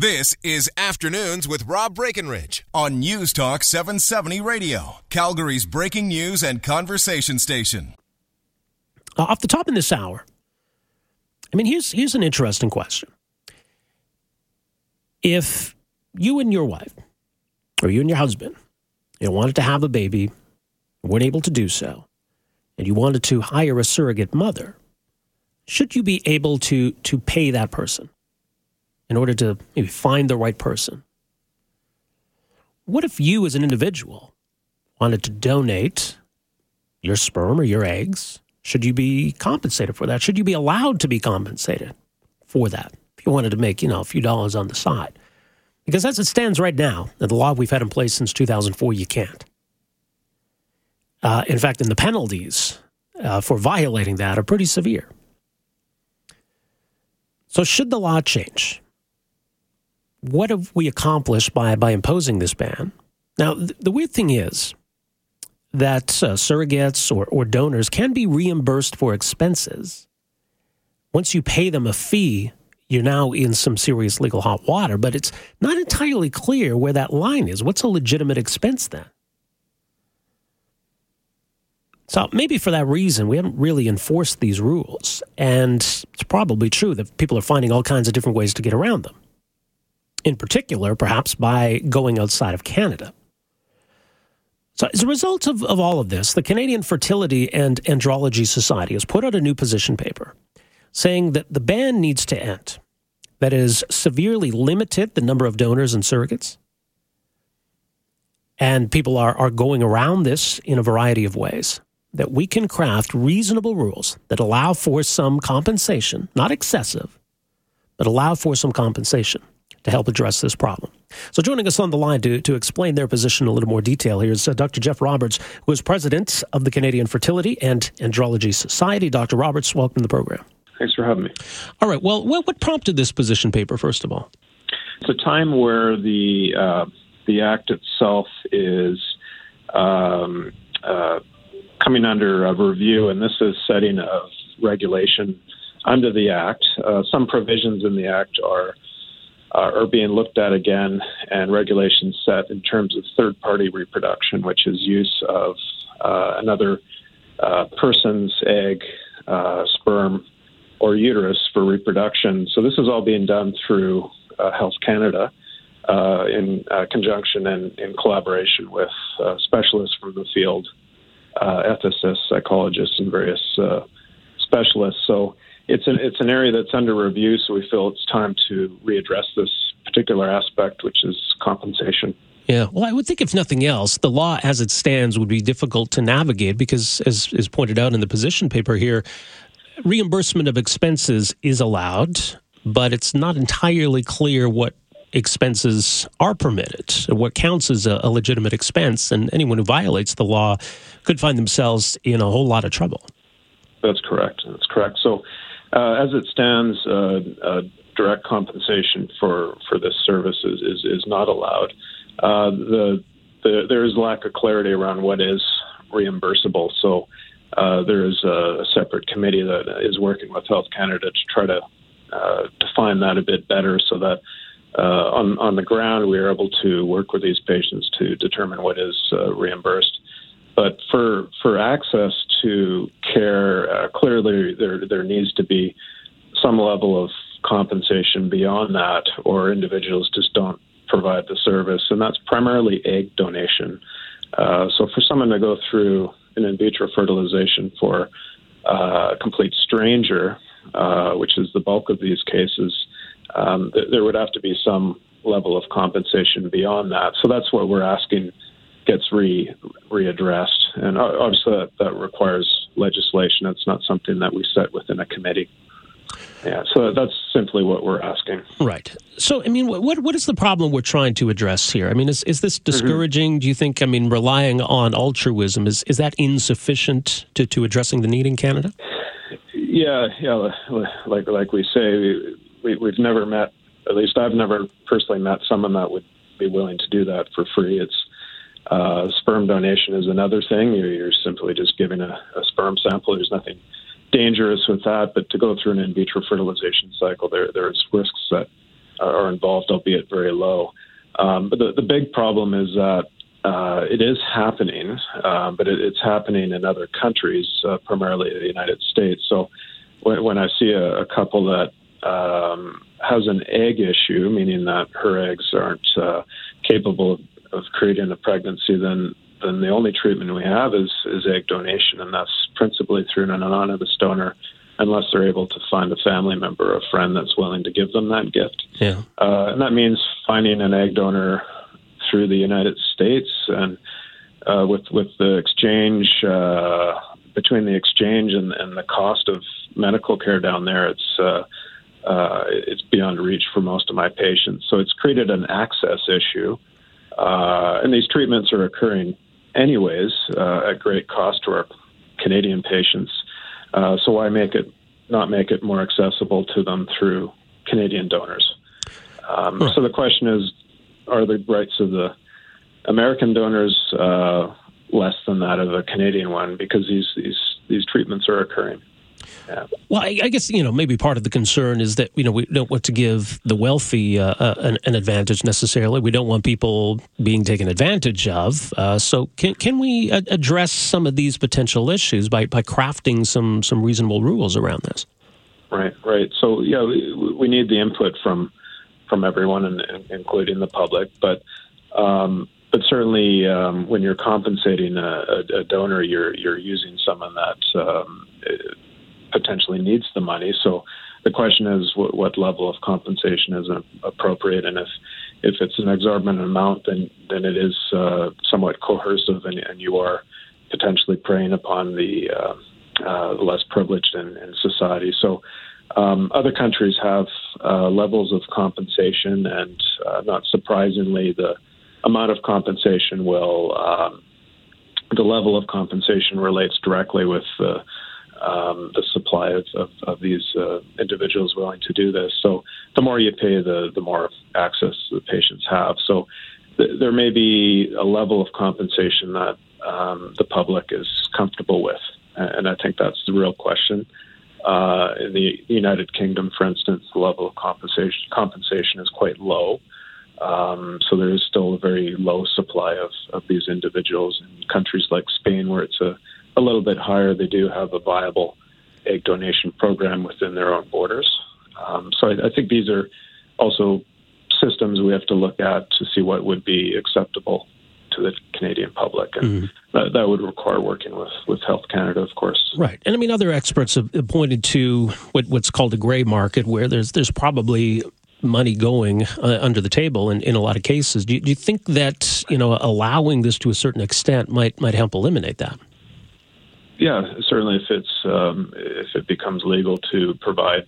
This is Afternoons with Rob Breckenridge on News Talk 770 Radio, Calgary's breaking news and conversation station. Uh, off the top in this hour, I mean, here's here's an interesting question. If you and your wife, or you and your husband, you wanted to have a baby, weren't able to do so, and you wanted to hire a surrogate mother, should you be able to to pay that person? In order to maybe find the right person. What if you, as an individual, wanted to donate your sperm or your eggs? Should you be compensated for that? Should you be allowed to be compensated for that if you wanted to make, you know, a few dollars on the side? Because as it stands right now, the law we've had in place since 2004, you can't. Uh, in fact, and the penalties uh, for violating that are pretty severe. So, should the law change? What have we accomplished by, by imposing this ban? Now, th- the weird thing is that uh, surrogates or, or donors can be reimbursed for expenses. Once you pay them a fee, you're now in some serious legal hot water, but it's not entirely clear where that line is. What's a legitimate expense then? So maybe for that reason, we haven't really enforced these rules. And it's probably true that people are finding all kinds of different ways to get around them in particular, perhaps by going outside of Canada. So, as a result of, of all of this, the Canadian Fertility and Andrology Society has put out a new position paper saying that the ban needs to end. That is, severely limited the number of donors and surrogates. And people are, are going around this in a variety of ways. That we can craft reasonable rules that allow for some compensation, not excessive, but allow for some compensation to help address this problem. So, joining us on the line to, to explain their position in a little more detail here is uh, Dr. Jeff Roberts, who is president of the Canadian Fertility and Andrology Society. Dr. Roberts, welcome to the program. Thanks for having me. All right. Well, what, what prompted this position paper, first of all? It's a time where the uh, the act itself is um, uh, coming under a review, and this is setting of regulation under the act. Uh, some provisions in the act are uh, are being looked at again, and regulations set in terms of third party reproduction, which is use of uh, another uh, person's egg, uh, sperm, or uterus for reproduction. So this is all being done through uh, Health Canada. Uh, in conjunction and in collaboration with specialists from the field, ethicists, psychologists, and various specialists. So it's an it's an area that's under review, so we feel it's time to readdress this particular aspect, which is compensation. Yeah, well, I would think if nothing else, the law as it stands would be difficult to navigate because, as is pointed out in the position paper here, reimbursement of expenses is allowed, but it's not entirely clear what expenses are permitted, what counts as a, a legitimate expense, and anyone who violates the law could find themselves in a whole lot of trouble. That's correct. That's correct. So uh, as it stands, uh, uh, direct compensation for, for this service is, is, is not allowed. Uh, the, the, there is lack of clarity around what is reimbursable. So uh, there is a, separate committee that is working with Health Canada to try to uh, define that a bit better so that on, on the ground we are able to work with these patients to determine what is reimbursed. But for for access to clearly there there needs to be some level of compensation beyond that, or individuals just don't provide the service, and that's primarily egg donation. Uh, so for someone to go through an in vitro fertilization for uh, a complete stranger, uh, which is the bulk of these cases, um, th- there would have to be some level of compensation beyond that. So that's what we're asking gets re readdressed, and obviously that, that requires legislation. It's not something that we set within a committee. Yeah, so that's simply what we're asking. Right. So, I mean, what what is the problem we're trying to address here? I mean, is is this mm-hmm. discouraging? Mm-hmm. Do you think? I mean, relying on altruism is is that insufficient to to addressing the need in Canada? Yeah, yeah. Like like we say, we, we've never met. At least I've never personally met someone that would be willing to do that for free. It's uh, sperm donation is another thing. You're, you're simply just giving a, a, sperm sample. There's nothing dangerous with that, but to go through an in vitro fertilization cycle, there there's risks that are involved, albeit very low. Um, but the, the big problem is that uh, it is happening, uh, but it, it's happening in other countries, uh, primarily the United States. So when, when I see a, a couple that um, has an egg issue, meaning that her eggs aren't uh, capable of, of creating a pregnancy, then then the only treatment we have is is egg donation, and that's principally through an anonymous donor, unless they're able to find a family member or a friend that's willing to give them that gift. Yeah, uh, and that means finding an egg donor through the United States and uh, with with the exchange uh, between the exchange and, and the cost of medical care down there, it's uh, uh, it's beyond reach for most of my patients. So it's created an access issue, uh, and these treatments are occurring anyways uh, at great cost to our Canadian patients. Uh, so why make it not make it more accessible to them through Canadian donors? Um, huh. So the question is, are the rights of the American donors uh, less than that of a Canadian one because these these these treatments are occurring? Well, I, I, guess you know maybe part of the concern is that you know we don't want to give the wealthy uh, uh, an, an, advantage necessarily. We don't want people being taken advantage of. Uh, so can can we address some of these potential issues by, by crafting some some reasonable rules around this? Right, right. So yeah, we, we need the input from from everyone, and, including the public, but. Um, but certainly, um, when you're compensating a, a, donor, you're you're using someone that um, potentially needs the money. So the question is what, what level of compensation is appropriate, and if if it's an exorbitant amount, then then it is uh, somewhat coercive, and, and, you are potentially preying upon the uh, uh, less privileged in, in society. So. Um, other countries have uh, levels of compensation, and uh, not surprisingly, the amount of compensation will um, the level of compensation relates directly with the um, the supply of, of, of these uh, individuals willing to do this. So the more you pay, the the more access the patients have. So th- there may be a level of compensation that um, the public is comfortable with, and I think that's the real question. Uh, in the United Kingdom, for instance, the level of compensation compensation is quite low. Um, so there is still a very low supply of, of these individuals in countries like Spain, where it's a a little bit higher, they do have a viable egg donation program within their own borders. Um, so I, I, think these are also systems we have to look at to see what would be acceptable to the Canadian public, and mm-hmm. that, that, would require working with, with Health Canada, of course. Right, and I mean other experts have pointed to what, what's called a gray market, where there's there's probably money going uh, under the table in, in a lot of cases. Do you, do you think that you know allowing this to a certain extent might might help eliminate that? Yeah, certainly if it's um, if it becomes legal to provide,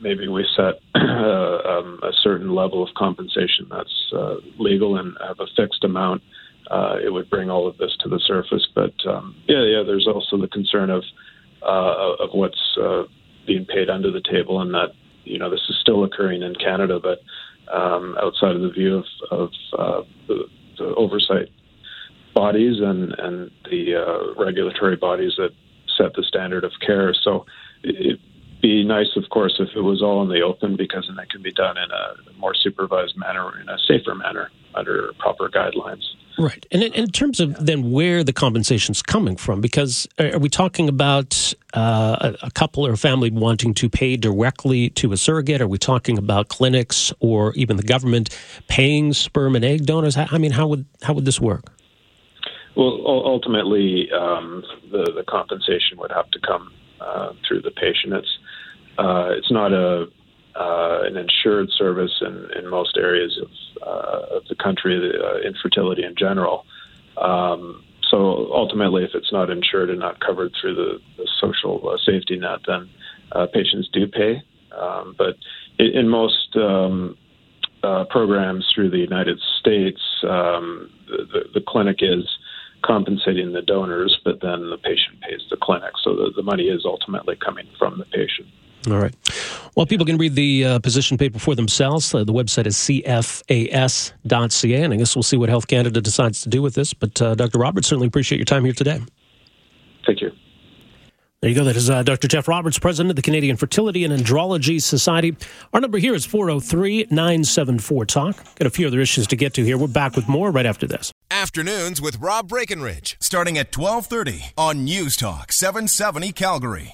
maybe we set uh, um, a certain level of compensation that's uh, legal and have a fixed amount. Uh, it would bring all of this to the surface. But um, yeah, yeah, there's also the concern of uh, of what's uh, being paid under the table, and that you know this is still occurring in Canada, but um, outside of the view of, of uh, the, the oversight bodies and and the uh, regulatory bodies that set the standard of care. So it'd be nice, of course, if it was all in the open, because then it can be done in a more supervised manner, in a safer manner, under proper guidelines. Right. And in, in terms of then where the compensation's coming from, because are we talking about uh, a couple or a family wanting to pay directly to a surrogate? Are we talking about clinics or even the government paying sperm and egg donors? I mean, how would how would this work? Well, ultimately, um, the the compensation would have to come uh, through the patient. It's uh, it's not a uh, an insured service in, in most areas of, uh, of the country, uh, infertility in general. Um, so ultimately, if it's not insured and not covered through the, the social uh, safety net, then patients do pay. Um, but in, in most um, programs through the United States, um, the, the clinic is compensating the donors, but then the patient pays the clinic. So the, the money is ultimately coming from the patient. All right. Well, people can read the uh, position paper for themselves. Uh, the website is cfas.ca, and I guess we'll see what Health Canada decides to do with this. But uh, Dr. Roberts, certainly appreciate your time here today. Thank you. There you go. That is uh, Dr. Jeff Roberts, president of the Canadian Fertility and Andrology Society. Our number here is 403 974 Talk. Got a few other issues to get to here. We're back with more right after this. Afternoons with Rob Breckenridge, starting at 1230 on News Talk 770 Calgary.